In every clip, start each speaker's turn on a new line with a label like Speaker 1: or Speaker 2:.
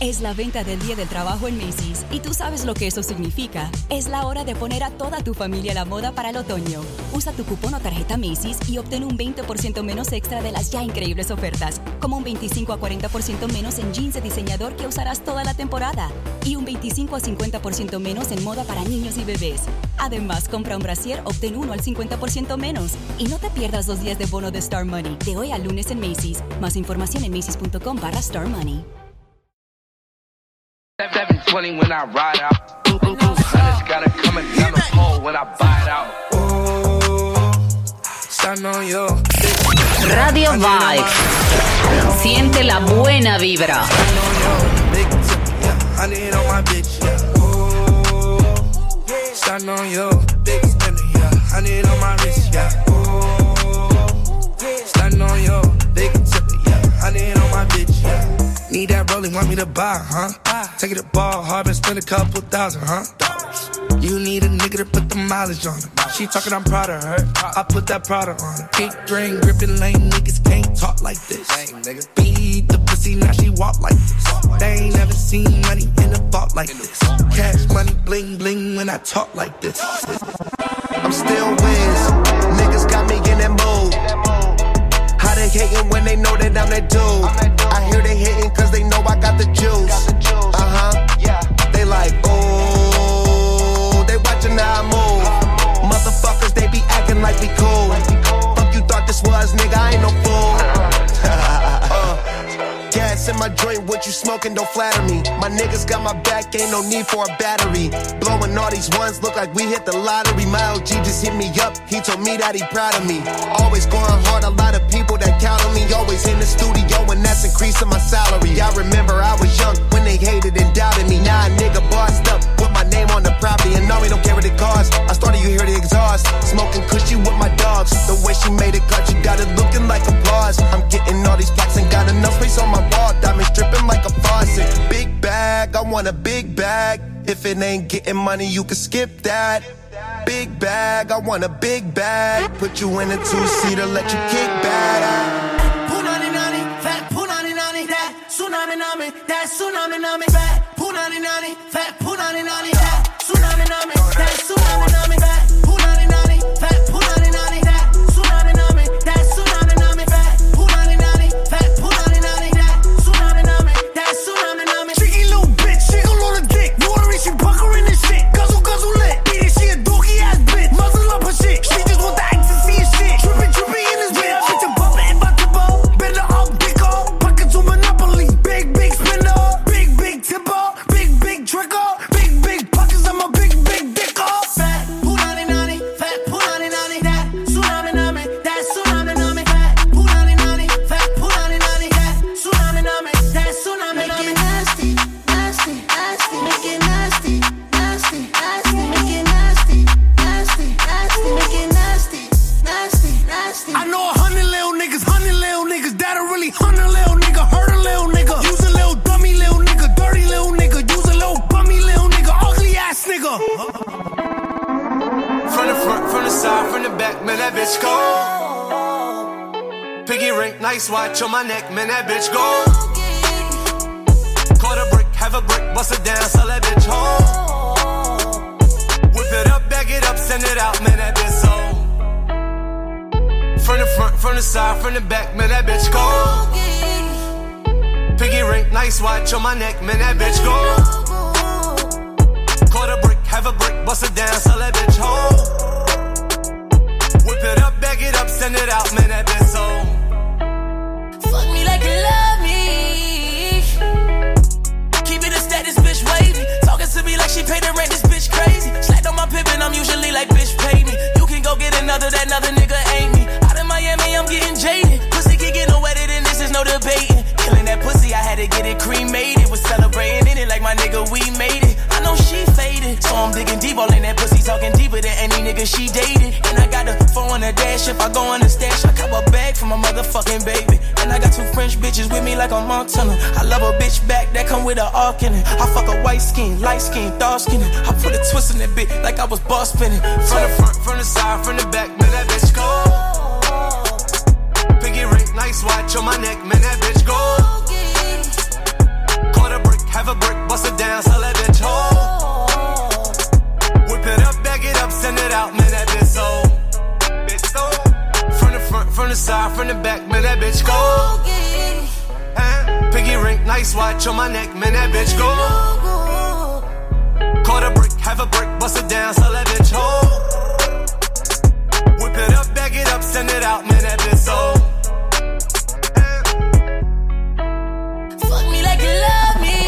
Speaker 1: Es la venta del Día del Trabajo en Macy's y tú sabes lo que eso significa. Es la hora de poner a toda tu familia a la moda para el otoño. Usa tu cupón o tarjeta Macy's y obtén un 20% menos extra de las ya increíbles ofertas, como un 25 a 40% menos en jeans de diseñador que usarás toda la temporada y un 25 a 50% menos en moda para niños y bebés. Además, compra un brasier, obtén uno al 50% menos. Y no te pierdas los días de bono de Star Money de hoy a lunes en Macy's. Más información en macy's.com barra Star Money.
Speaker 2: 720 when I ride out. Honey's got it coming down the pole when I buy it out.
Speaker 3: Radio Vibe. Siente la buena vibra.
Speaker 4: Honey on my bitch, yeah. Ooh, starting on you, big spender, yeah. Honey on my wrist, yeah. Ooh, starting on you, big tipper, yeah. Honey on my bitch, yeah. Need that rolling, want me to buy, huh? Take it to ball, hard and spend a couple thousand, huh? Dollars. You need a nigga to put the mileage on her. She talking, I'm proud of her. I put that product on her. Big ring, gripping lane, niggas can't talk like this. Beat the pussy, now she walk like this. They ain't never seen money in a vault like this. Cash money, bling bling when I talk like this. I'm still whiz. Niggas hating when they know that I'm that dude? I hear they hating cause they know I got the juice. Uh huh. They like, oh, they watching how I move. Motherfuckers, they be acting like we cool. Fuck you thought this was, nigga, I ain't no fool. Uh, Gas in my joint, what you smoking, don't flatter me. My niggas got my back, ain't no need for a battery. Blowing all these ones, look like we hit the lottery. My OG just hit me up, he told me that he proud of me. Always going hard, a lot of people that count on me. Always in the studio, and that's increasing my salary. I remember I was young when they hated and doubted me. Now a nigga bossed up, put my name on the property, and now we don't care what it costs. I started, you hear the exhaust. Smoking cushy with my dogs. The way she made it cut, you got it looking like applause. I'm getting all these plaques and got enough space on my wall. Diamonds dripping like a faucet. Big bag, I want a big bag. If it ain't getting money, you can skip that. Big bag, I want a big bag. Put you in a two seater, let you kick back.
Speaker 5: Punani nani, fat punani nani, that tsunami nami, that tsunami nami, fat punani nani, fat punani nani, that tsunami nami, that tsunami nami,
Speaker 4: Nice watch on my neck, man, that bitch go. Caught a brick, have a brick, bust it down, sell that bitch home. Whip it up, bag it up, send it out, man, that bitch so. From the front, from the side, from the back, man, that bitch go. Piggy ring, nice watch on my neck, man, that bitch go. Caught a brick, have a brick, bust it down, sell that bitch home. Whip it up, bag it up, send it out, man, that bitch so.
Speaker 5: She paid the rent, this bitch crazy. Slacked on my pippin', I'm usually like, bitch, pay me. You can go get another, that another nigga ain't me. Out in Miami, I'm getting jaded. Pussy can get no wetter than this, is no debating. Killing that pussy, I had to get it cremated. Was celebrating in it like my nigga, we made it. I know she faded, so I'm digging deep all in that pussy, talking deeper than any nigga she dated. And I got a phone on the dash, if I go on the stash, I cop a bag for my motherfucking baby. And I got two French bitches with me like a Montana. I love a bitch back that come with a arc in it. I fuck a white skin, light skin, dark skin. I put a twist in that bitch like I was boss spinning.
Speaker 4: From the front, from the side, from the back, man, that bitch go. Piggy ring, nice watch on my neck, man, that bitch go. Caught a brick,
Speaker 6: bust it down, sell that out, man, that bitch so. Bitch so. From the front, from the side, from the back, man, that bitch go. Huh? Piggy ring, nice watch on my neck, man, that bitch go. Caught a brick, have a brick, bust it down, sell that bitch whole. Whip it up, back it up, send it out, man, that bitch so.
Speaker 7: Fuck me like you love me.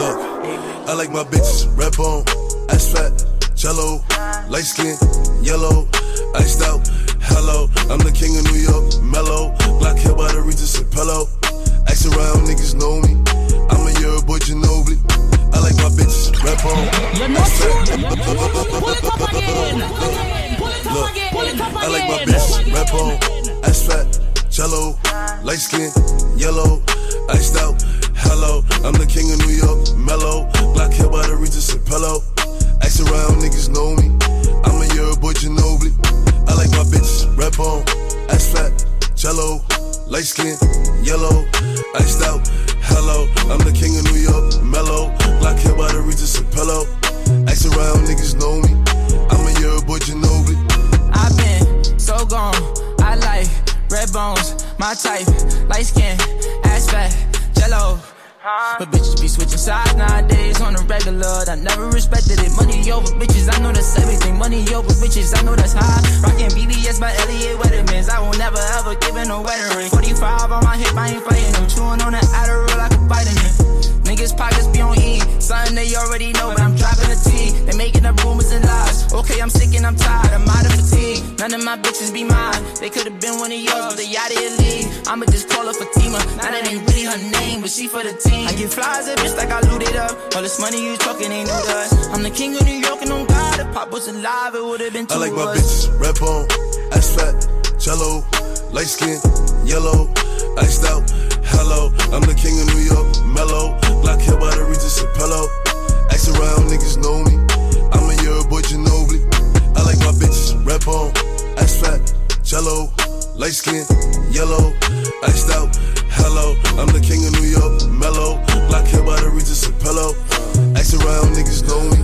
Speaker 8: Look, I like my bitches red bone, ass fat, jello, light skin, yellow, iced out. Hello, I'm the king of New York, mellow. Black hair by the Regis and. Ask around, niggas know me. I'm a Euro boy, Ginobili. I like my bitches ass fat. Look, I like my bitches red bone, ass fat, jello, light skin, yellow, iced out. Hello, I'm the king of New York, mellow. Black hair by the Regis and pillow. Ask around, niggas know me. I'm a Euro boy, Ginobili. I like my bitches red bone, ass fat, jello, light skin, yellow, iced out. Hello, I'm the king of New York, mellow. Black hair by the Regis and. Ask around, niggas know me. I'm a Euro boy, Ginobili.
Speaker 5: I've been so gone. I like red bones, my type, light skin, ass fat, jello. But bitches be switching sides nowadays on the regular. I never respected it. Money over bitches, I know that's everything. Money over bitches, I know that's high. Rockin' BBS by Elliot Weathermans. I will never ever give in a wedding ring. 45 on my hip, I ain't fighting them. Chewing on that Adderall like a vitamin. Niggas pockets be on E. Something they already know, but I'm dropping the T. They making up rumors and lies. Okay, I'm sick and I'm tired. I'm out of fatigue. None of my bitches be mine. They could've been one of yours, but they out of your league. I'ma just call her Fatima. Now that ain't really her name, but she for the team. I get flies at bitch like I looted up. All this money you talking ain't new to us. I'm the king of New York and on God. If Pop was alive, it would've been two
Speaker 8: I like my bitches red bone, ass fat, jello, light skin, yellow, iced out. Hello, I'm the king of New York, mellow. Black hair by the Regis and pillow. Ask around, niggas know me. I'm a Euro boy, Ginobili. I like my bitches red bone, ass fat, jello, light skin, yellow, iced out. Hello, I'm the king of New York, mellow. Black hair by the Regis and pillow. Ask around, niggas know me.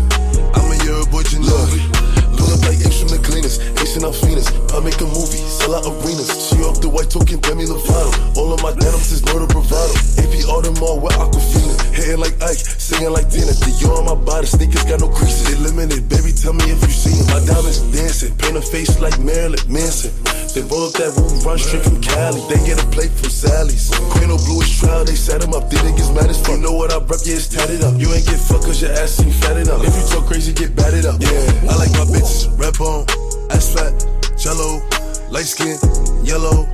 Speaker 8: I'm a Euro boy, Ginobili.
Speaker 9: Pull up like Ace from the cleaners, Ace and Alphinas. I make a movie, sell out arenas. She off the white token, Demi Lovato. All of my denims is no bravado. AP Audemars with Aquafina. Hitting like Ike, singing like Tina. Dior on my body, sneakers got no creases. Limited, baby, tell me if you see. My diamonds dancing, paint a face like Marilyn Manson. They roll up that roof, run straight from Cali. They get a plate from Sally's. Queen of bluish trial, they set 'em up. They niggas mad as fuck. You know what I rep, yeah, it's tatted up. You ain't get fucked cause your ass ain't fat enough. If you talk crazy, get batted up. Yeah,
Speaker 8: I like my bitches red bone, ass fat, jello, light skin, yellow,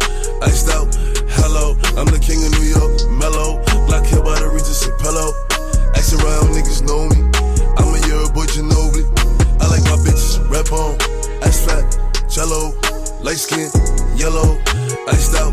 Speaker 8: iced out. Hello, I'm the king of New York, mellow. Black hair by the Regis and pillow. Ask around, niggas know me. I'm a Euro boy, Ginobili. I like my bitches red bone, ass fat, jello, light skin, yellow, iced out.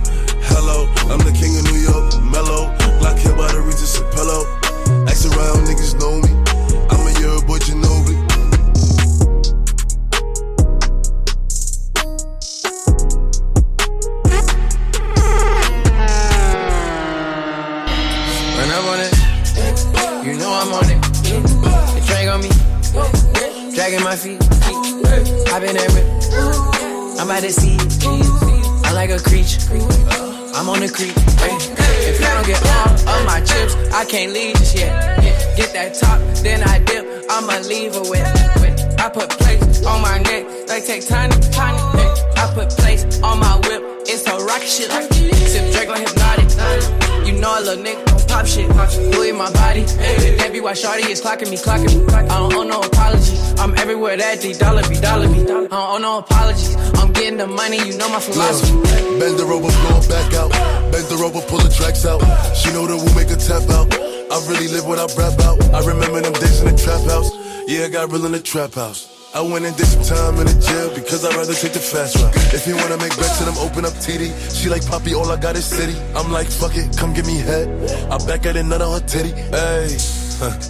Speaker 5: Clocking me, clocking me. I don't owe no apology. I'm everywhere that D dollar be, dollar be. I don't owe no apologies. I'm getting the money, you know my philosophy.
Speaker 9: Bend her over, blow back out. Bend her over, pull the tracks out. She know that we'll make a tap out. I really live what I rap out. I remember them days in the trap house. Yeah, I got real in the trap house. I went and did some time in the jail because I'd rather take the fast route. If you wanna make bets to them, open up TD. She like Poppy, all I got is city. I'm like, fuck it, come give me head. I back at another her titty. Hey.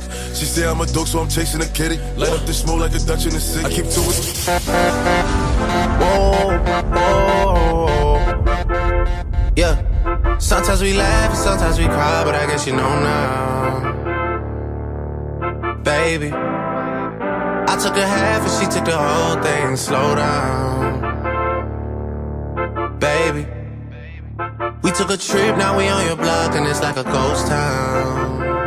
Speaker 9: She say I'm a dog, so I'm chasing a kitty. Light up the smoke like a Dutch in the city. I keep to it.
Speaker 10: Whoa, whoa, yeah.
Speaker 6: Sometimes we laugh and sometimes we cry, but I guess you know now. Baby, I took a half and she took the whole thing. Slow down. Baby, we took a trip, now we on your block and it's like a ghost town.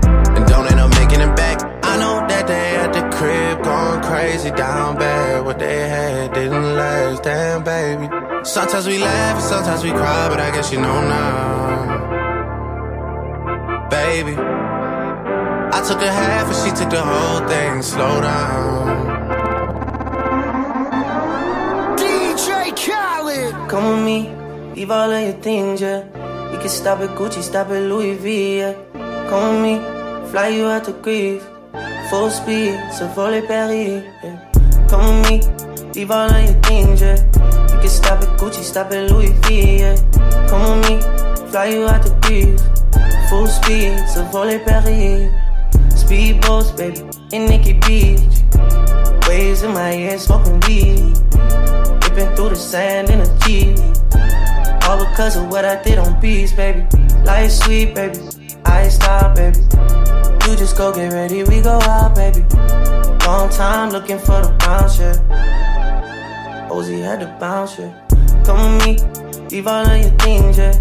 Speaker 6: don't end up making it back. I know that they at the crib going crazy down bad. What they had didn't last, damn baby. Sometimes we laugh and sometimes we cry, but I guess you know now. Baby, I took a half and she took the whole thing. Slow down.
Speaker 7: DJ Khaled.
Speaker 10: Come with me, leave all of your things, yeah. We can stop at Gucci, stop at Louis V, yeah. Come with me, fly you out to Greece. Full speed, so volley Paris, yeah. Come with me, leave all of your things, yeah. We can stop at Gucci, stop at Louis V, yeah. Come with me, fly you out to Greece. Full speed, so volley Paris. Speedboats, baby, in Nikki Beach. Waves in my ear, smoking weed. Ripping through the sand in a Jeep. All because of what I did on beats, baby. Life sweet, baby. I stop, baby. You just go get ready, we go out, baby. Long time looking for the bounce, yeah. Ozzy had to bounce, yeah. Come with me, leave all of your things, yeah.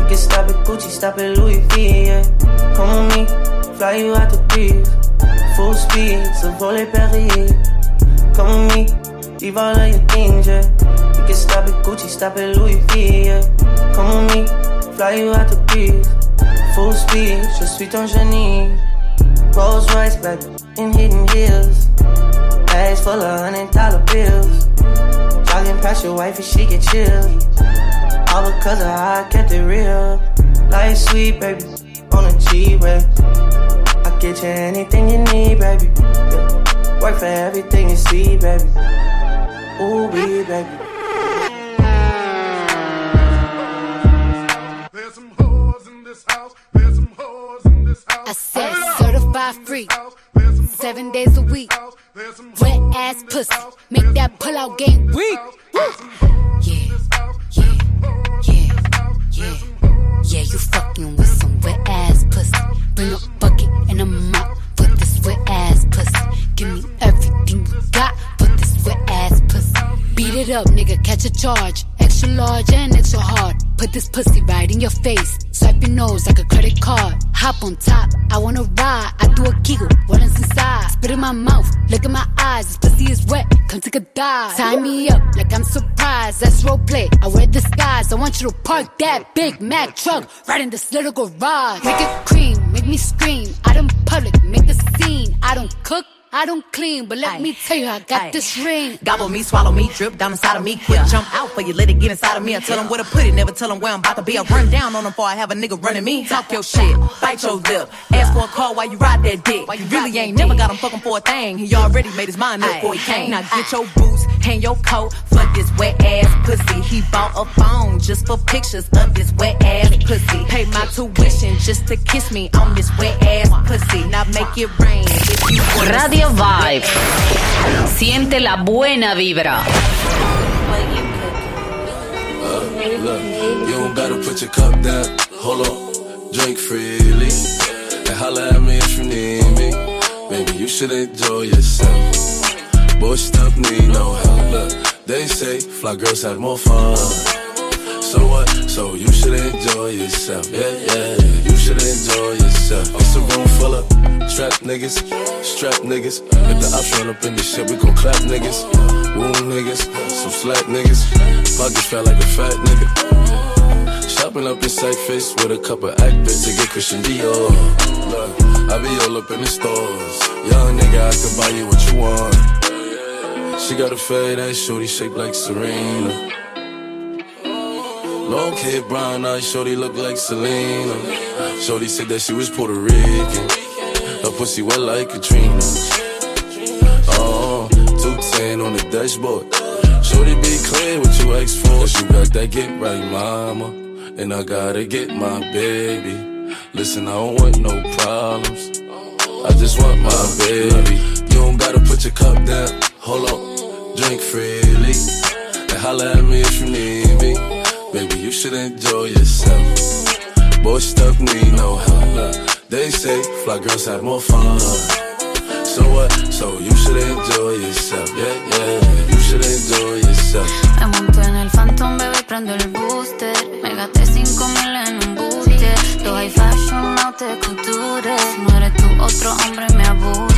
Speaker 10: You can stop at Gucci, stop at Louis V, yeah. Come with me, fly you out the breeze. Full speed, so volley Paris. Come with me, leave all of your things, yeah. You can stop at Gucci, stop at Louis V, yeah. Come with me, fly you out the breeze. Full speed, je suis ton génie. Rolls Royce, baby, in hidden hills. Bags full of hundred dollar bills. Jogging past your wife and she get chills. All because of how I kept it real. Life sweet, baby, on a G-Way. I get you anything you need, baby. Yeah. Work for everything you see, baby. Ooh, wee, baby.
Speaker 8: There's some hoes in this house. There's some hoes in this house.
Speaker 11: I said certified free. Seven days a week. Wet ass pussy. Make that pull out game weak. Yeah, yeah, yeah, yeah. Yeah, you fucking with some wet ass pussy. Bring a bucket and a mop for this wet ass pussy. Give me everything you got ass pussy. Beat it up, nigga, catch a charge. Extra large and extra hard. Put this pussy right in your face. Swipe your nose like a credit card. Hop on top, I wanna ride. I do a giggle, what is inside? Spit in my mouth, look in my eyes. This pussy is wet, come take a dive. Tie me up like I'm surprised. That's role play. I wear disguise. I want you to park that Big Mac truck right in this little garage. Make it cream, make me scream. I don't public, make a scene. I don't cook. I don't clean, but let me tell you, I got
Speaker 12: Aye.
Speaker 11: this ring.
Speaker 12: Gobble me, swallow me, drip down inside of me. Quick jump out for you, let it get inside of me. I tell them where to put it, never tell them where I'm about to be. I run down on them before I have a nigga running me. Talk your shit, bite your lip. Ask for a call while you ride that dick. While you really ain't never got him fucking for a thing. He already made his mind up before he came. Now get your boots, hang your coat for this wet ass pussy. He bought a phone just for pictures of this wet ass pussy. Pay my tuition just to kiss me on this wet ass pussy. Now make it rain. if you wanna
Speaker 13: Radio
Speaker 12: see
Speaker 13: Vibe. Siente la buena vibra.
Speaker 9: Look, you don't gotta put your cup down. Hold on, drink freely. And holla at me if you need me. Baby, you should enjoy yourself. Boy, stuff need no help. Look, they say fly girls have more fun. So what? So you should enjoy yourself. Yeah, yeah, you should enjoy yourself. It's a room full of trap niggas, strap niggas. If the ops run up in this shit, we gon' clap niggas. Wound niggas, some slack niggas. Pockets fat like a fat nigga. Shopping up in sight face with a couple actors to get Christian Dior. Look, I be all up in the stores. Young nigga, I can buy you what you want. She got a fade ass shorty shaped like Serena. Long hair, brown eyes, shorty look like Selena. Shorty said that she was Puerto Rican. Her pussy wet like Katrina. Uh-uh, oh, 210 on the dashboard. Shorty be clear what you ask for. You got that get right, mama. And I gotta get my baby. Listen, I don't want no problems. I just want my baby. You don't gotta put your cup down. Hold on, drink freely. And holla at me if you need me. Baby, you should enjoy yourself. Boy, stuff need no help. They say fly girls have more fun. So what? So you should enjoy yourself. Yeah, yeah. You should enjoy yourself.
Speaker 14: Me monto en el Phantom, bebé, prendo el booster. Me gasté 5 mil en un booster. Todo high fashion, haute couture. Si no eres tú, otro hombre me aburre.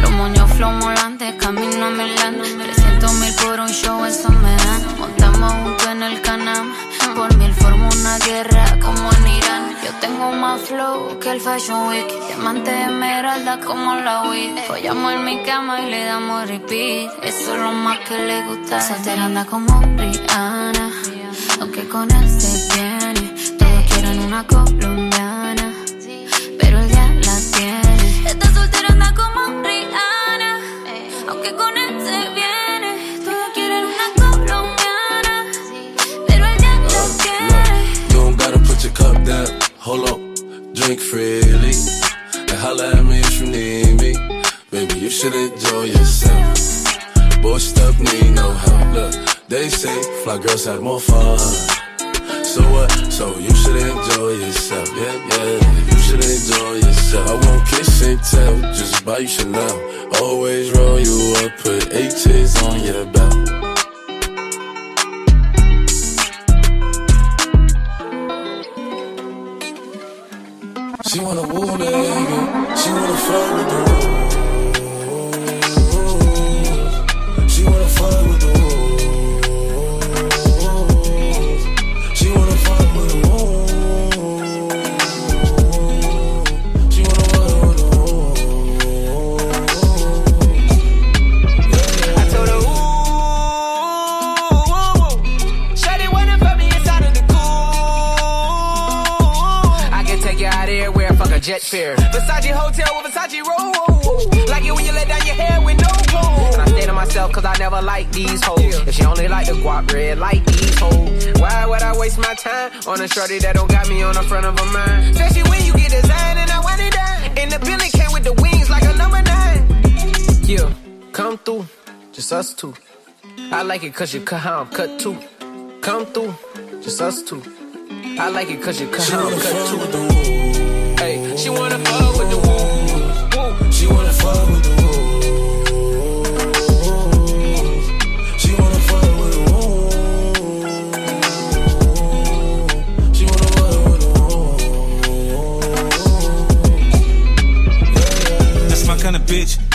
Speaker 14: Los moños flow molantes, camino a Milán. 300 mil por un show, eso me dan. Montamos juntos en el canal. Por mí, formo una guerra como en Irán. Yo tengo más flow que el Fashion Week. Diamante esmeralda como la weed. Follamos en mi cama y le damos repeat. Eso es lo más que le gusta. Soltera anda como Rihanna. Aunque con él se viene. Todos quieren una colombiana.
Speaker 9: Hold up, drink freely. And at me if you need me. Baby, you should enjoy yourself. Boy, need no help. They say fly girls have more fun. So what? So you should enjoy yourself. Yeah, yeah. You should enjoy yourself. I won't kiss and tell, just buy you Chanel. Always roll you up, put H's on your belt. She wanna woo nigga. She wanna flirt with the
Speaker 15: on a shorty that don't got me on the front of a mind? Especially when you get designed and I want it done. And the Billy came with the wings like a number nine. Yeah, come through, just us two. I like it cause you cut how I'm cut too. Come through, just us two. I like it cause you cut how I'm cut too. Hey, she wanna fuck with the woo.
Speaker 9: She wanna fuck with the wolves.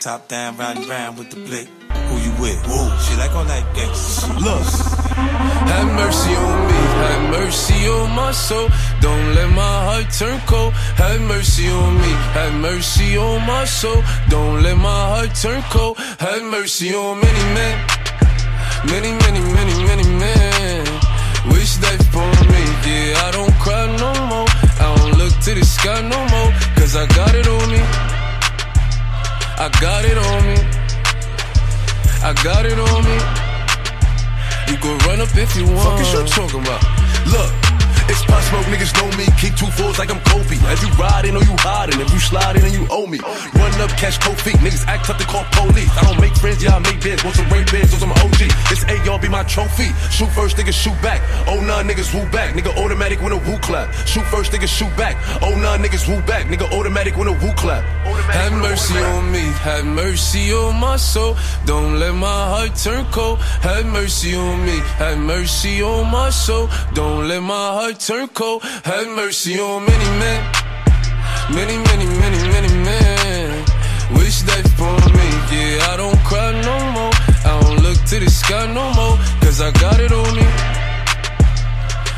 Speaker 16: Top down, and round with the blick. Who you with? Whoa. She like all that gangster shit. Look.
Speaker 9: Have mercy on me, have mercy on my soul. Don't let my heart turn cold. Have mercy on me, have mercy on my soul. Don't let my heart turn cold. Have mercy on many men, many, many, many, many men. Wish that for me, yeah. I don't cry no more. I don't look to the sky no more, cause I got it on me. I got it on me. I got it on me. You can run up if you want.
Speaker 8: Fuck is you talking about? Look. It's Pop Smoke, niggas know me. Keep two fours like I'm Kobe. As you riding or you hiding. If you sliding, then you owe me. Run up, catch cold feet. Niggas act tough to call police. I don't make friends, yeah, I make bids. Want some rain bids, want some OG. This A, y'all be my trophy. Shoot first, niggas shoot back. Oh, nah, niggas woo back. Nigga automatic when a woo clap. Shoot first, niggas shoot back. Oh, nah, niggas woo back. Nigga automatic when a woo clap.
Speaker 17: Have mercy on me, have mercy on my soul. Don't let my heart turn cold. Have mercy on me, have mercy on my soul. Don't let my heart turn cold. Have mercy on many men, many, many, many, many men. Wish that for me, yeah. I don't cry no more. I don't look to the sky no more. Cause I got it on me.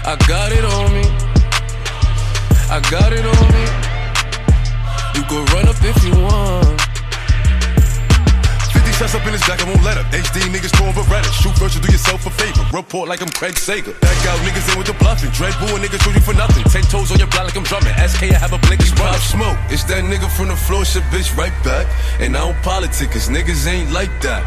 Speaker 17: I got it on me. I got it on me. You can run up if you want.
Speaker 8: 50 shots up in his back, I won't let up. HD niggas throwing Beretta. Shoot first, you do yourself a favor. Report like I'm Craig Sager. Back out niggas in with the bluffing. Dread and niggas shoot you for nothing. Ten toes on your block like I'm drumming. SK, I have a blink, it's pop smoke.
Speaker 17: It's that nigga from the floor, shit bitch right back. And I don't politic, cause niggas ain't like that.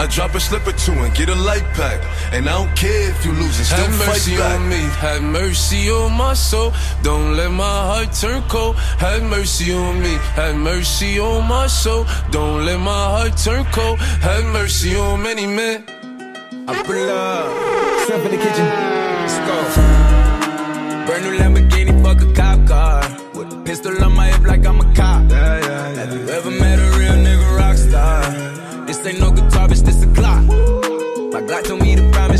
Speaker 8: I drop a slip or two and get a light pack. And I don't care if you lose and still
Speaker 17: Have
Speaker 8: fight
Speaker 17: mercy
Speaker 8: back.
Speaker 17: on me, have mercy on my soul. Don't let my heart turn cold. Have mercy on me, have mercy on my soul. Don't let my heart turn cold. Have mercy on many men.
Speaker 3: I pull up, step in the kitchen, let's go. Brand new Lamborghini, fuck a cop car. With a pistol on my hip like I'm a cop. Have you ever met a real nigga rock star? This ain't no guitar, bitch, this a clock. My Glock told me to promise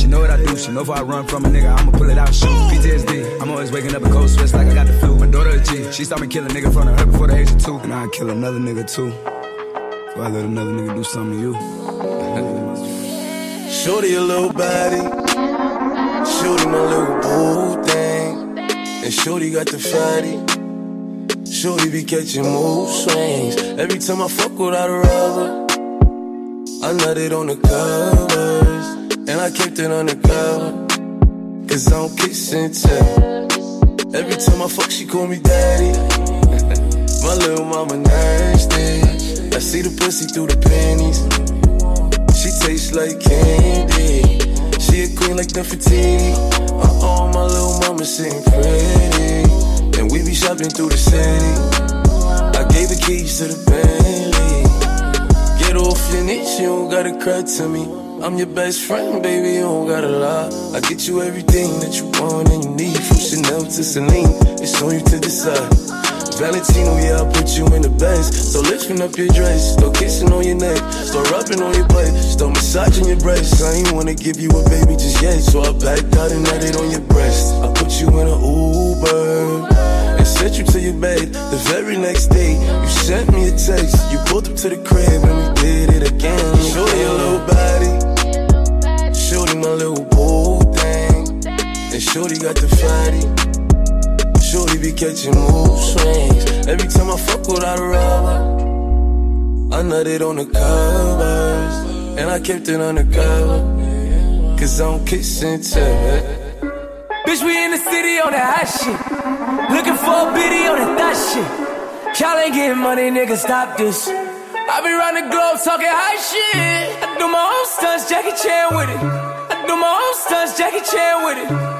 Speaker 18: She know what I do. She know if I run from a nigga, I'ma pull it out shoot. PTSD, I'm always waking up in cold sweats like I got the flu. My daughter a G, she saw me kill a nigga in front of her before the age of two. And I'd kill another nigga too. Before I let another nigga do something to you.
Speaker 9: Shorty a little body. Shorty my little boo thing. And Shorty got the fatty. Shorty be catching mood swings. Every time I fuck without a rubber. I let it on the covers. And I kept it undercover. Cause I don't kiss and tell. Every time I fuck, she call me daddy. my little mama nasty. I see the pussy through the panties. She tastes like candy. She a queen like Nefertiti. Uh-oh, my little mama sitting pretty. And we be shopping through the city. I gave the keys to the Bentley. Get off your niche, you don't gotta cry to me. I'm your best friend, baby, you don't gotta lie. I get you everything that you want and you need. From Chanel to Celine, it's on you to decide. Valentino, yeah, I put you in the best. So lifting up your dress, start kissing on your neck, start rubbing on your butt, start massaging your breasts. I ain't wanna give you a baby just yet, so I backed out and nutted on your breast. I put you in an Uber and sent you to your bed. The very next day, you sent me a text. You pulled up to the crib and we did it again. Shorty a little body, and shorty got the fatty. Shorty be catching mood swings. Every time I fuck without a rubber, I nutted on the covers. And I kept it undercover. Cause I don't kiss and tell.
Speaker 7: Bitch, we in the city on that hot shit. Looking for a biddy on that thot shit. Y'all ain't getting money, nigga, stop this. I be round the globe talking high shit. I do my own stunts, Jackie Chan with it. I do my own stunts, Jackie Chan with it.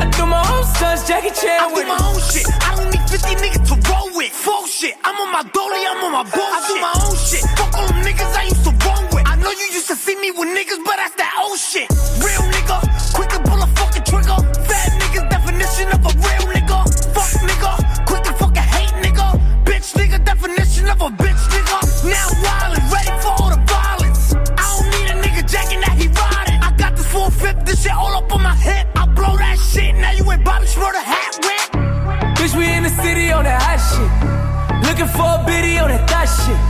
Speaker 7: I do my own stunts, Jackie Chan with.
Speaker 19: I do my own shit. I don't need 50 niggas to roll with. Full shit. I'm on my dolly, I'm on my bullshit. I do my own shit. Fuck all them niggas I used to roll with. I know you used to see me with niggas, but that's that old shit. Real nigga, quick for a
Speaker 20: biddy on that thot shit.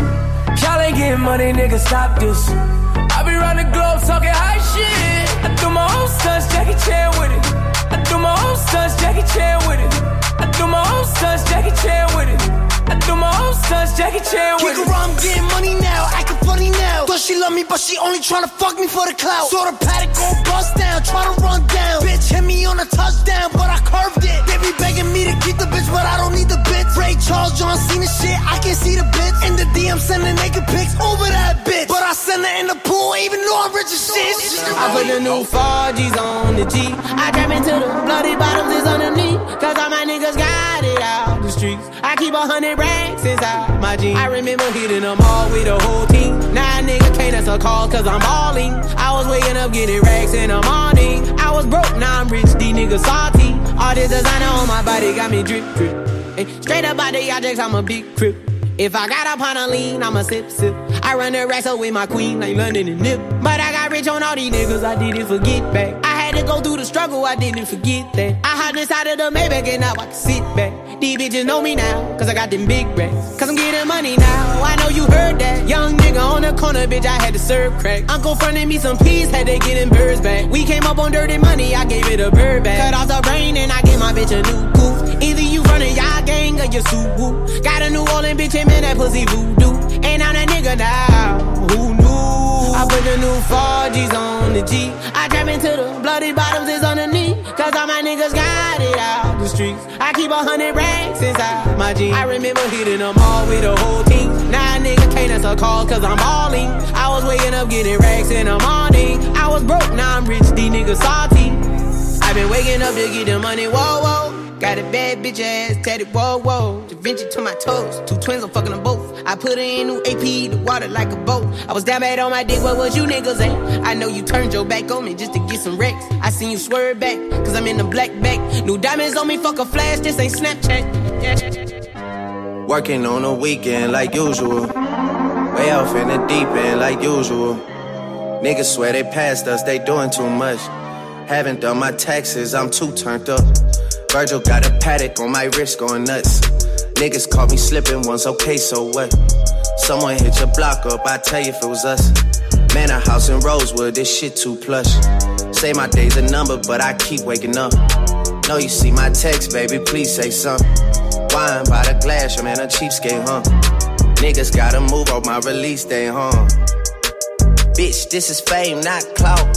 Speaker 20: Y'all ain't getting money, nigga, stop this. I be round the globe talking high shit. I do my own stunts, Jackie Chan with it. I do my own stunts, Jackie Chan with it. I do my own stunts, Jackie Chan with it. I do my own stunts, Jackie Chan with
Speaker 19: Kick
Speaker 20: it.
Speaker 19: around, I'm getting money now, acting funny now. Thought she love me, but she only tryna fuck me for the clout. Saw the Patek go bust down, tryna run down. Bitch hit me on a touchdown, but I curved it. They be begging me to keep the bitch, but I don't need the bitch. Ray Charles, John Cena shit, I can see the bitch. In the DM, sending naked pics over that bitch. But I send her in the pool, even though I'm rich as shit.
Speaker 12: I put the new 4Gs on the G. I trap into the bloody bottoms is underneath. Cause all my niggas got it out the streets. I keep a hundred racks inside my jeans. I remember hitting them all with the whole team. Now a nigga can't answer calls cause I'm balling. I was waking up getting racks in the morning. I was broke, now I'm rich, these niggas salty. All this designer on my body got me drip, drip. Ay, straight up out the objects, I'm a big crip. If I got up on a lean, I'ma sip, sip. I run the racks with my queen, like London and Nip. But I got rich on all these niggas, I didn't forget back. I had to go through the struggle, I didn't forget that. I hopped inside of the Maybach and now I can sit back. These bitches know me now, cause I got them big racks. Cause I'm getting money now, I know you heard that. Young nigga on the corner, bitch, I had to serve crack. Uncle fronted me some peas, had to get them birds back. We came up on dirty money, I gave it a bird back. Cut off the brain and I gave my bitch a new coupe. Either you running y'all gang or you Suwu. Got a new Orleans bitch, and man, that pussy voodoo. And I'm that nigga now, who knew? I put the new 4Gs on the G. I trap into the bloody bottoms is underneath. Cause all my niggas got it out the streets. I keep a hundred racks inside my jeans. I remember hitting them all with the whole team. Now a nigga can't answer calls cause I'm balling. I was waking up getting racks in the morning. I was broke, now I'm rich, these niggas salty. i been waking up to get the money, whoa, whoa. Got a bad bitch ass tatted, whoa, whoa. Da Vinci to my toes, two twins, I'm fucking them both. I put her in new AP, the water like a boat. I was down bad on my dick, what was you niggas at? I know you turned your back on me just to get some wrecks. I seen you swerve back, cause I'm in the black back. New diamonds on me, fuck a flash, this ain't Snapchat.
Speaker 6: Working on a weekend like usual. Way off in the deep end like usual. Niggas swear they passed us, they doing too much. Haven't done my taxes, I'm too turned up. Virgil got a Patek on my wrist going nuts. Niggas caught me slipping once, okay, so what? Someone hit your block up, I tell you if it was us. Man, a house in Rosewood, this shit too plush. Say my day's a number, but I keep waking up. Know you see my text, baby, please say something. Wine by the glass, your man a cheapskate, huh? Niggas gotta move on my release day, huh? Bitch, this is fame, not clout.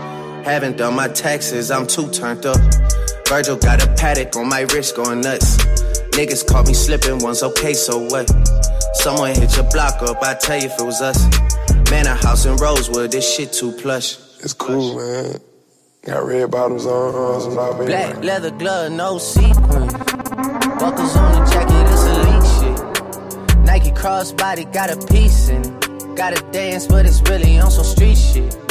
Speaker 6: Haven't done my taxes, I'm too turned up. Virgil got a Patek on my wrist going nuts. Niggas caught me slipping once, okay, so what? Someone hit your block up, I tell you if it was us. Man, a house in Rosewood, this shit too plush.
Speaker 8: It's cool, man. Got red bottoms on, on some my baby.
Speaker 6: Black leather glove, no sequin. Buckles on the jacket, it's elite shit. Nike crossbody got a piece in it. Gotta dance, but it's really on some street shit.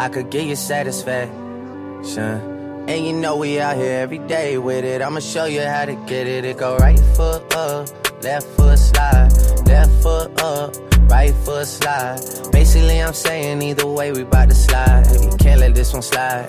Speaker 6: I could get you satisfaction. And you know we out here every day with it. I'ma show you how to get it. It go right foot up, left foot slide, left foot up, right foot slide. Basically, I'm saying either way, we bout to slide. Hey, can't let this one slide.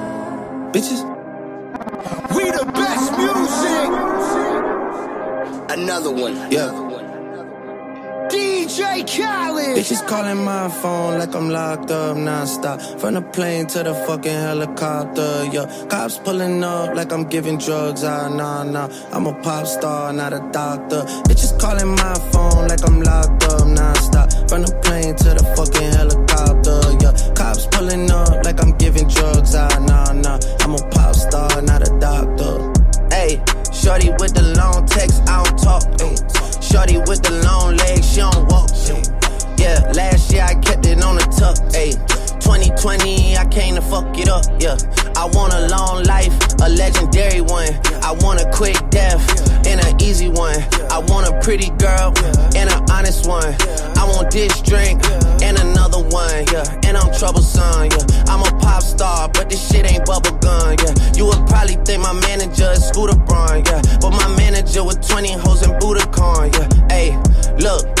Speaker 6: Bitches.
Speaker 21: We the best music.
Speaker 6: Another one. Yeah.
Speaker 21: DJ Khaled.
Speaker 6: Bitches calling my phone like I'm locked up nonstop. From the plane to the fucking helicopter, yeah. Cops pulling up like I'm giving drugs, ah, nah, nah. I'm a pop star, not a doctor. Bitches calling my phone like I'm locked up nonstop. From the plane to the fucking helicopter, yeah. Cops pulling up like I'm giving drugs, ah, nah, nah. I'm a pop star, not a doctor. Hey, shorty with the long text, I don't talk. Ay. Shorty with the long legs, she don't walk. ay. Yeah, last year I kept it on the tuck. Ayy, 2020, I came to fuck it up. Yeah, I want a long life, a legendary one. I want a quick death and an easy one. I want a pretty girl and an honest one. I want this drink and another one. Yeah, and I'm troublesome. Yeah, I'm a pop star, but this shit ain't bubble gum. Yeah, you would probably think my manager is Scooter Braun. Yeah, but my manager with 20 hoes and Budokan. Yeah, hey, look.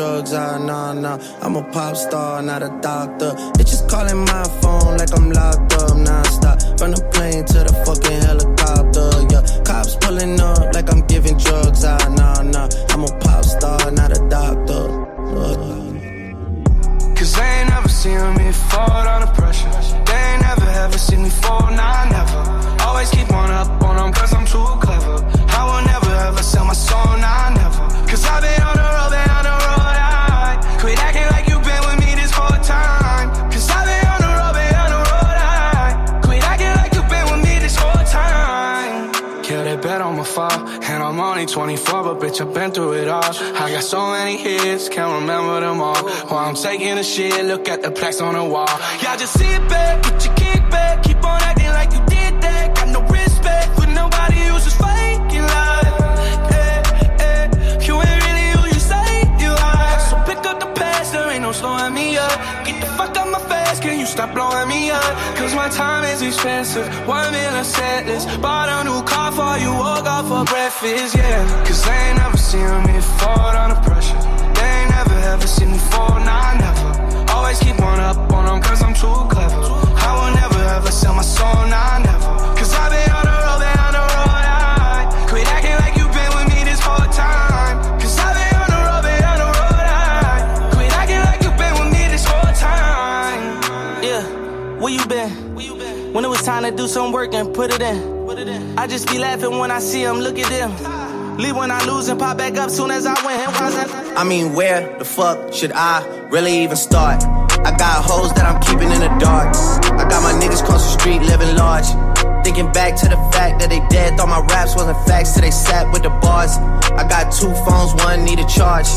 Speaker 6: ah, nah, nah. I'm a pop star, not a doctor. Bitches calling my phone like I'm locked up nonstop. From the plane to the fucking helicopter, yeah. Cops pulling up like I'm giving drugs, ah, nah, nah. I'm a pop star, not a doctor.
Speaker 20: Cause they ain't never seen me fall under pressure. They ain't never ever seen me fall, nah, never. Always keep one up on them cause I'm too clever. I will never ever sell my soul, nah, never. Cause I've on been on 2024, but bitch, I've been through it all. I got so many hits, can't remember them all. While I'm taking a shit, look at the plaques on the wall. Y'all just sit back, put your kick back, keep on acting like you stop blowing me up? Cause my time is expensive, one million set list. Bought a new car for you, woke up for breakfast, yeah. Cause they ain't never seen me fall under pressure. They ain't never ever seen me fall, nah, never. Always keep one up on them cause I'm too clever. I will never ever sell my soul, nah, never. Cause I've been on time
Speaker 22: to do some work and put it in. Put it in. I just be laughing when I see them, look at them. Leave when I lose and pop back up soon as I win.
Speaker 6: I mean, where the fuck should I really even start? I got hoes that I'm keeping in the dark. I got my niggas cross the street living large. Thinking back to the fact that they dead, thought my raps wasn't facts till they sat with the bars. I got two phones, one need a charge.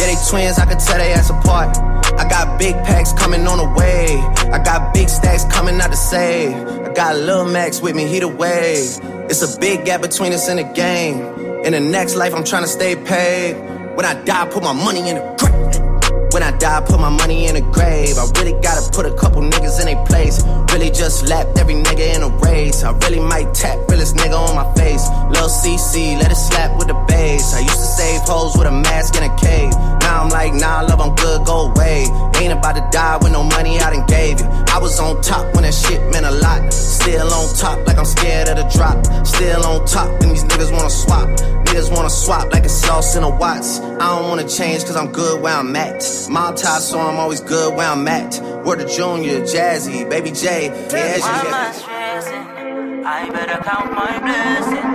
Speaker 6: Yeah, they twins, I could tell they ass apart. I got big packs coming on the way. I got big stacks coming out to save. I got Lil Max with me, he the wave. It's a big gap between us and the game. In the next life, I'm trying to stay paid. When I die, put my money in the grave. When I die, put my money in the grave. I really gotta put a couple niggas in their place. Really just lapped every nigga in a race. I really might tap realest nigga on my face. Lil CC, let it slap with the bass. I used to save hoes with a mask in a cave. Now I'm like, nah, love, I'm good, go away. Ain't about to die with no money I done gave you. I was on top when that shit meant a lot. Still on top, like I'm scared of the drop. Still on top, and these niggas wanna swap. Niggas wanna swap like it's sauce in a Watts. I don't wanna change cause I'm good where I'm at. Mob top, so I'm always good where I'm at. Word to Junior, Jazzy, Baby J. Yeah,
Speaker 23: Why am I stressing? I better count my blessing.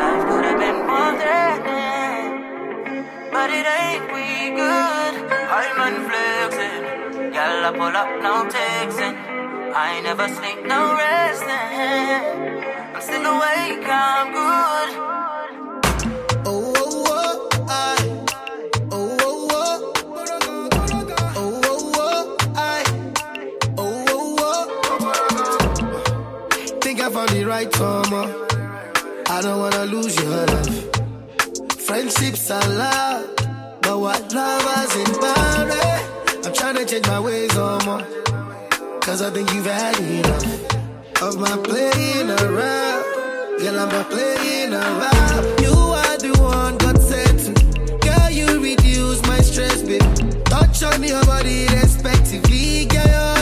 Speaker 23: Life could have been more threatening, but it ain't we good. I'm unflexing. Girl, I pull up, no texting. I never sleep, no resting. I'm still awake, I'm good.
Speaker 7: Found the right karma. I don't wanna lose your love. Friendships are loud, but what lovers in bound? I'm trying to change my ways, on more. Cause I think you've had enough of my playing around. Girl, I'm not playing around. You are the one God said to. Girl, you reduce my stress, babe. Touch on your body respectively. Girl,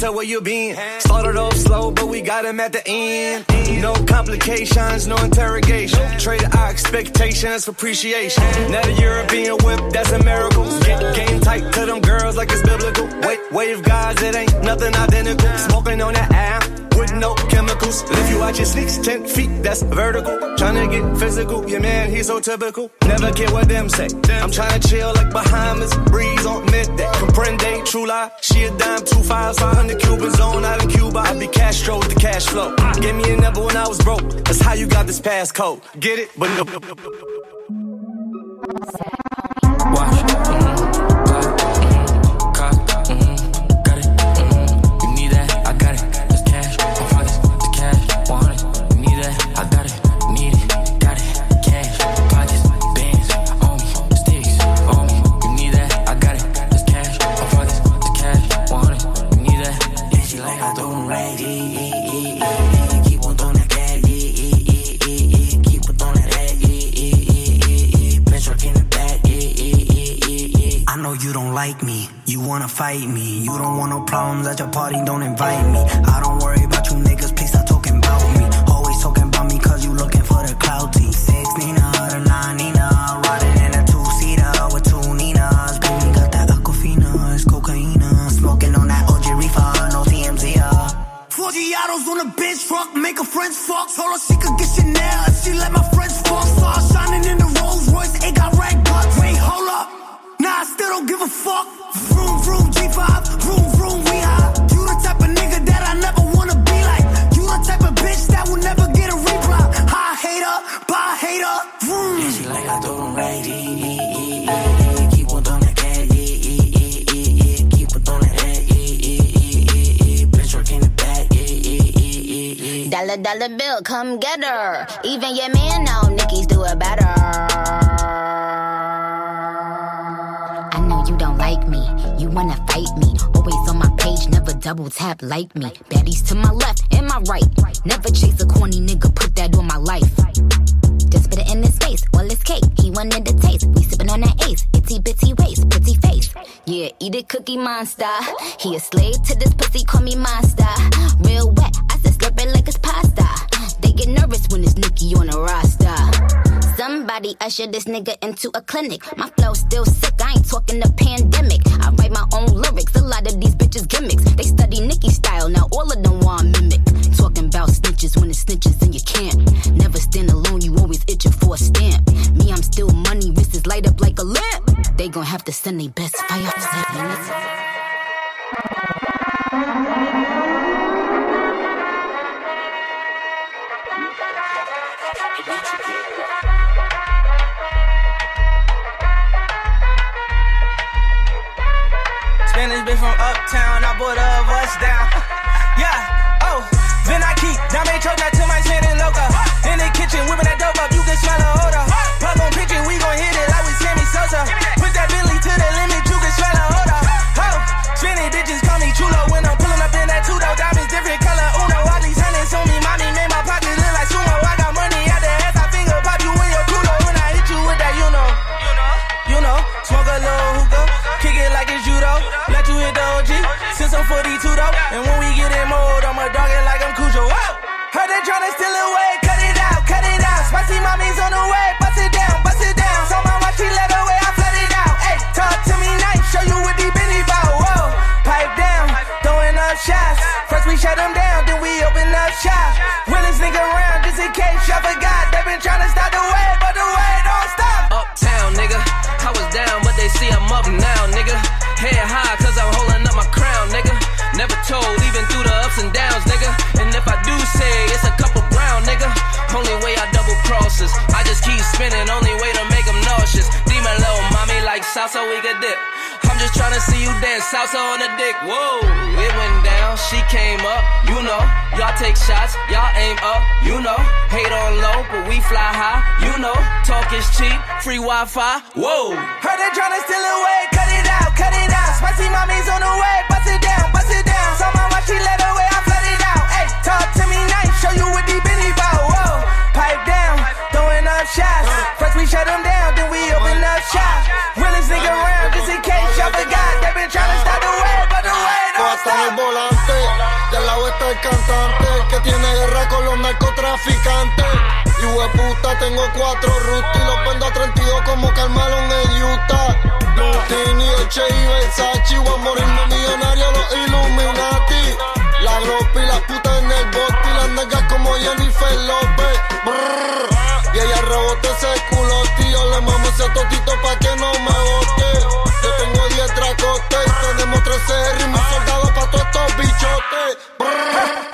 Speaker 7: to
Speaker 18: where you been. Started off slow, but we got him at the end. No complications, no interrogation. Traded our expectations for appreciation. Now the European whip, that's a miracle. Get game tight to them girls like it's biblical. Wait, wave guys, it ain't nothing identical. Smoking on that app with no chemicals. If you watch your sneaks 10 feet, that's vertical. Tryna get physical, your man, he's so typical. Never care what them say. I'm tryna chill like Bahamas, breeze on midday. Comprende, true lie. She a dime, two fives, 500 Cubans on out of Cuba. I be Castro with the cash flow. Gave me a number when I was broke. That's how you got this passcode. Get it? But no.
Speaker 24: Come get her. Even your man know Nicki's do it better. I know you don't like me, you wanna fight me. Always on my page, never double tap like me. Baddies to my left and my right. Never chase a corny nigga, put that on my life. Just spit it in his face, all his cake. He wanted the taste. We sippin' on that ace. Itty bitty waist, pretty face. Yeah, eat it, cookie monster. He a slave to this pussy, call me monster. Real Somebody usher this nigga into a clinic. My flow still sick, I ain't talking the pandemic. I write my own lyrics, a lot of these bitches gimmicks. They study Nicki style, now all of them want mimic. Talking about snitches when it's snitches and you can't. Never stand alone, you always itching for a stamp. Me, I'm still money, wrists light up like a lamp. They gon' have to send their best fire minutes.
Speaker 20: Spanish bitch from uptown, I bought a bust down. yeah, oh, then I keep Dame choke that to we shut them down, then we open up shop. Realest nigga around, just in case y'all forgot. They been tryna stop the way, but the way don't stop.
Speaker 25: Uptown, nigga. I was down, but they see I'm up now, nigga. Head high, cause I'm holding up my crown, nigga. Never told, even through the ups and downs, nigga. And if I do say it's a couple brown, nigga. Only way I double crosses. I just keep spinning, only way to make them nauseous. Demon little mommy like salsa, we could dip. Just tryna see you dance salsa on the dick. Whoa, it went down, she came up, you know. Y'all take shots, y'all aim up, you know. Hate on low, but we fly high, you know. Talk is cheap, free Wi-Fi. Whoa,
Speaker 20: Heard they tryna steal it away, cut it out, cut it out. Spicy mommy's on the way, bust it down, bust it down. So my watch, she let away, I flood it out. Hey, talk to me nice, show you what deep shots. First we shut them down, then we open up shop. Realest nigga around, just in case y'all forgot. They been tryna stop the way, but the way don't
Speaker 21: el volante, y al lado está el cantante que tiene guerra con los narcotraficantes. Y hueputa, tengo cuatro rutas y los vendo a 32 como Carmelo en Utah. Lutini, Eche y Versace, voy a morirme millonario los Illuminati. La ropa y las putas en el bote y las nalgas como Jennifer López. Brrr. Y ella rebote ese culo, tío, le mamo ese totito pa' que no me bote. Yo tengo 10 tracotes tenemos 13 ritmos soldados pa' todos estos bichotes.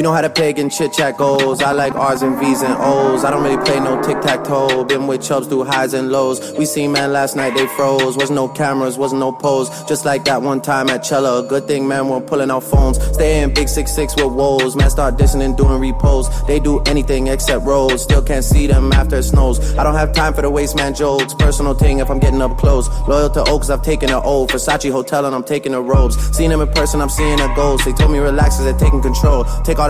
Speaker 20: You know
Speaker 6: how the pagan chit chat goes. I like R's and V's and O's. I don't really play no tic tac toe. Been with Chubbs through highs and lows. We seen man last night, they froze. Wasn't no cameras, wasn't no pose. Just like that one time at Cella. Good thing, man, we're pulling out phones. Stay in big six six with woes. Man, start dissing and doing repos. They do anything except rolls. Still can't see them after it snows. I don't have time for the waste man jokes. Personal thing if I'm getting up close. Loyal to Oaks, I've taken an O. Versace Hotel and I'm taking the robes. Seen them in person, I'm seeing a ghost. They told me relax as they're taking control. Take all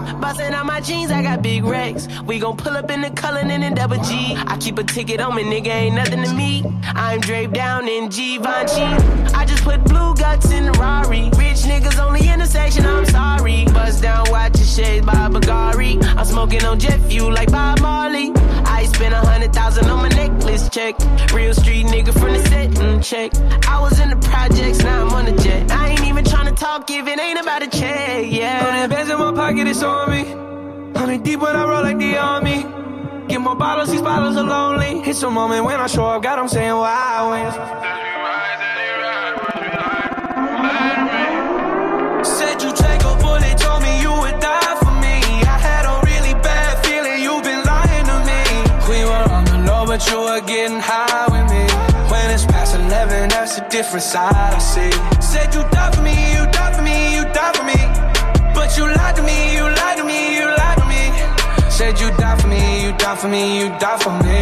Speaker 26: Bustin' out my jeans, I got big racks. We gon' pull up in the Cullinan and double G. I keep a ticket on me, nigga, ain't nothing to me. I'm draped down in Givenchy. I just put blue guts in the Rari. Rich niggas on the intersection, I'm sorry. Bust down, watch your shade by Bulgari. I'm smoking on jet fuel like Bob Marley. I spent a hundred thousand on my necklace check. Real street nigga from the set check. I was in the projects, now I'm on the jet. I ain't even tryna talk if it ain't about a check, yeah.
Speaker 20: Hundred bands in my pocket, it's on me. Hundred deep when I roll like the army. Get more bottles, these bottles are lonely. It's a moment when I show up, God, I'm saying wow. Said but you were getting high with me. When it's past 11, that's a different side I see. Said you die for me, you die for me, you die for me. But you lied to me, you lied to me, you lied to me. Said you die for me, you die for me, you die for me.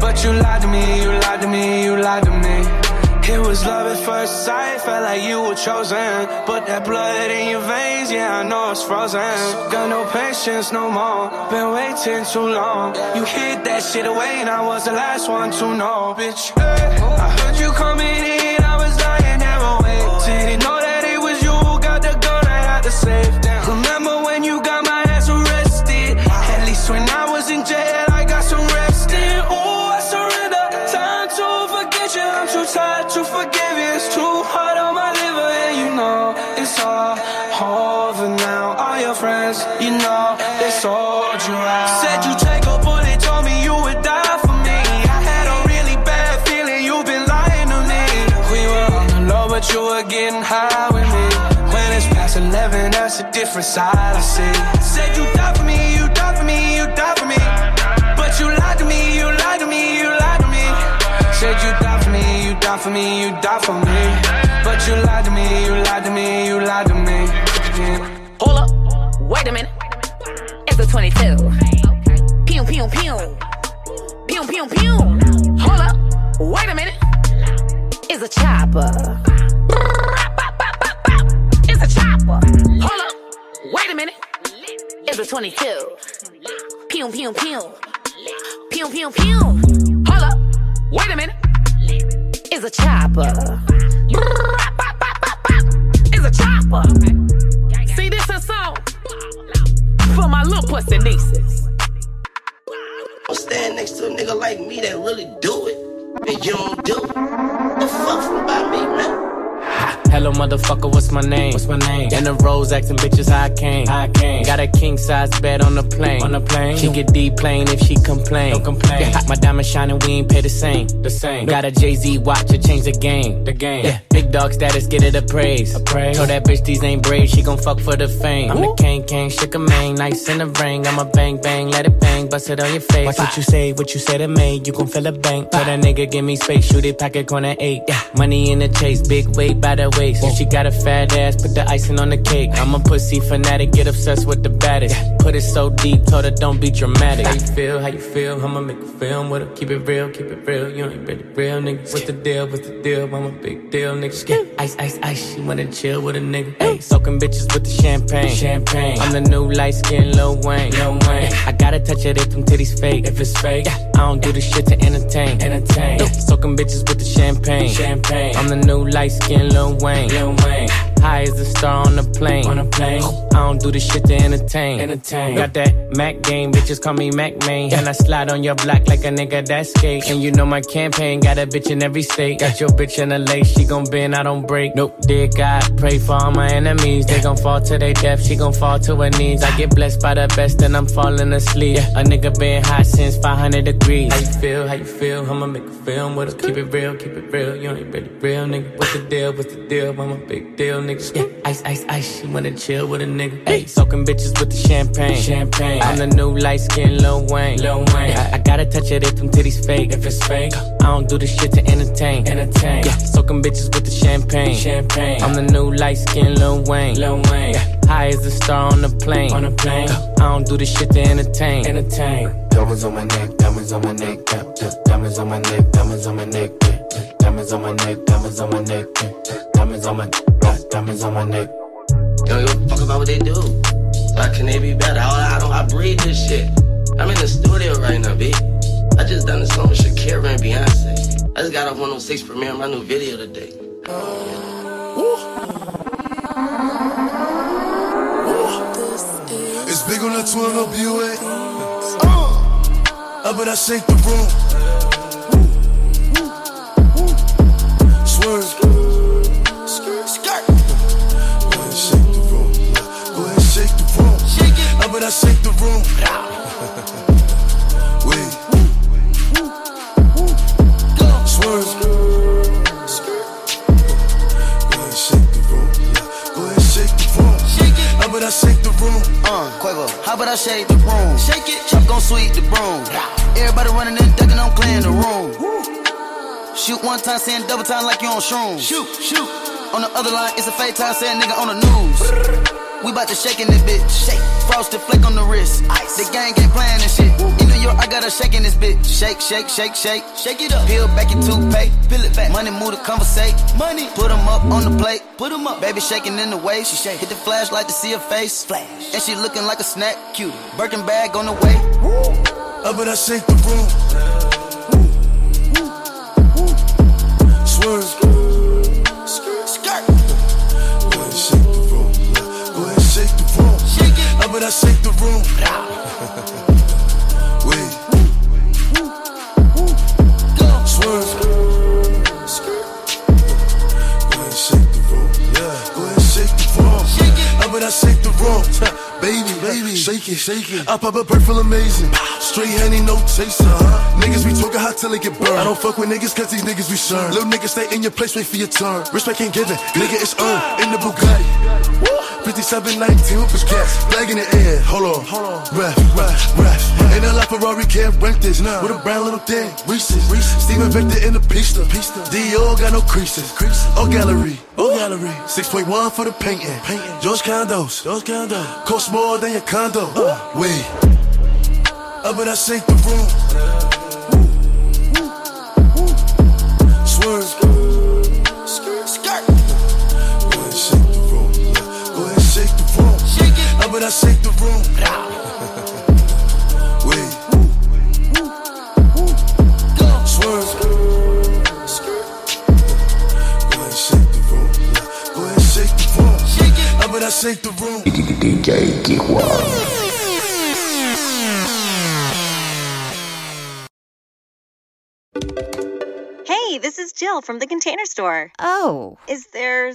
Speaker 20: But you lied to me, you lied to me, you lied to me. It was love at first sight, felt like you were chosen. But that blood in your veins, yeah, I know it's frozen. Got no patience no more, been waiting too long. You hid that shit away, and I was the last one to know, bitch. I heard you coming in, I was lying there awake. Didn't know that it was you who got the gun, I had to save. Different side I see. Said you die for me, you die for me, you die for me. But you lied to me, you lied to me, you lied to me. Said you die for me, you die for me, you die for me. But you lied to me, you lied to me, you lied to me. Yeah.
Speaker 12: Hold up, wait a minute. It's a 22. Pew, pew, pew. Pew, pew, pew. Hold up, wait a minute. It's a chopper. It's a 22. Pew, pew, pew. Pew, pew, pew. Hold up, wait a minute. It's a chopper. It's a chopper. See, this a song for my little pussy nieces.
Speaker 27: I'm standing next to a nigga like me that really do it, and you don't do it. The fuck about me, man?
Speaker 28: Hello, motherfucker, what's my name? What's my name? In the rose, asking bitches how I came. How I came. Got a king size bed on the plane. On the plane. She get D plane if she complain. Don't complain. Yeah, my diamond shining, we ain't pay the same. The same. Got a Jay Z watch to change the game. The game. Yeah. Big dog status, get it appraised. praise. A. Told that bitch these ain't braids, she gon' fuck for the fame. I'm the king, king, shook a mane, nice in the ring. I'm a bang, bang, let it bang, bust it on your face. Watch what you say, what you say to me, you gon' feel a bank. Tell that nigga, give me space, shoot it, pack it, corner eight. Yeah. Money in the chase, big weight by the waist. She got a fat ass, put the icing on the cake. I'm a pussy fanatic, get obsessed with the baddest. Put it so deep, told her don't be dramatic. How you feel, how you feel? I'ma make a film with her. Keep it real, keep it real. You ain't really real, nigga. What's the deal, what's the deal? I'm a big deal, nigga. Ice, ice, ice, she wanna chill with a nigga. Hey, soaking bitches with the champagne. Champagne. I'm the new light skin Lil Wayne. Lil Wayne. I gotta touch it if them titties fake. If it's fake, I don't do this shit to entertain. Entertain. Soaking bitches with the champagne. Champagne. I'm the new light skin Lil Wayne. Lil Wayne. High as a star on the plane. On a plane. I don't do this shit to entertain. Entertain. Got that Mac game, bitches call me Mac main. And I slide on your block like a nigga that skate. And you know my campaign got a bitch in every state. Got your bitch in a lace, she gon' bend, I don't break. Nope, dear God, pray for all my enemies. They gon' fall to their death, she gon' fall to her knees. I get blessed by the best and I'm falling asleep. A nigga been hot since 500 degrees. How you feel? How you feel? I'ma make a film with her. Keep it real, keep it real. You ain't really real, nigga. What's the deal? What's the deal? I'm a big deal, nigga. Yeah, ice, ice, ice. She wanna chill with a nigga. Nigga. Hey, soaking bitches with the champagne. Champagne. I'm the new light skin Lil Wayne. Lil Wayne. I, I gotta touch it if them titties fake. If it's fake, I don't do this shit to entertain. Entertain. Yeah, soaking bitches with the champagne. Champagne. I'm the new light skin Lil Wayne. Lil Wayne. Yeah, high as the star on the plane. On the plane. I don't do this shit to entertain. Entertain.
Speaker 18: Diamonds on my neck, diamonds on my neck, yeah, yeah. diamonds on my neck, diamonds on my neck, yeah, yeah. diamonds on my neck, diamonds on my neck, yeah, yeah. diamonds on my, diamonds on my neck.
Speaker 25: You don't give a fuck about what they do. So how can they be better? I, I don't. I breathe this shit. I'm in the studio right now, B. I just done a song with Shakira and Beyonce. I just got off 106 premiere my new video today.
Speaker 8: It's big on that 12 up UA. Uh, I bet I shake the room. Swerve. I bet I shake the room. Wait. Swerve. Go ahead, shake the room. Go ahead, shake the room. I bet I shake the room.
Speaker 3: Uh, Quavo, how about I shake the room? Shake it. Chop gon' sweep the broom. Everybody running and ducking, I'm clearing the room. Shoot one time, saying double time like you on shrooms. Shoot, shoot. On the other line, it's a fake time, saying nigga on the news. We bout to shake in this bitch. Shake. Frosted flake on the wrist. Ice. The gang ain't playing this shit. In New York, I got a shake in this bitch. Shake, shake, shake, shake. Shake it up. Peel back your toothpaste. Peel it back. Money move to conversate. Money. Put 'em up on the plate. Put 'em up. Baby shaking in the way. She shake. Hit the flashlight to see her face. Flash. And she looking like a snack. Cute. Birkin bag on the way.
Speaker 8: I bet I shake the room. Swerve. I I shake the room. Swerve. Go ahead, shake the room. Yeah. Go ahead, shake the room. I bet I shake the room. Baby, baby, shake it, shake it. I pop a bird feel amazing. Straight honey, no chaser. Uh-huh. Niggas be talking hot till they get burned. I don't fuck with niggas cause these niggas be sure. Little niggas stay in your place, wait for your turn. Respect ain't given, nigga, it's earned. In the Bugatti. 5719 with his cats. Flag in the air, hold on. Hold on. Ref, ref, ref. In a La Ferrari can't rent this. With a brown little thing, Reese's. Steven Victor in the pista. Dior got no creases. creases. Oh, gallery. Oh, gallery. 6.1 for the painting. George Condos. George Condos. Cost more than your condo. Wait. I bet I shake the room. Swerve.
Speaker 3: Skirt.
Speaker 8: Go ahead, shake the room. Go ahead, shake the room. I shake the room. Wait. Swerve. Go ahead, shake the room. Go ahead, shake the room. I shake the room.
Speaker 18: DJ Kiwan.
Speaker 29: Hey, this is Jill from the Container Store.
Speaker 30: Oh,
Speaker 29: Is there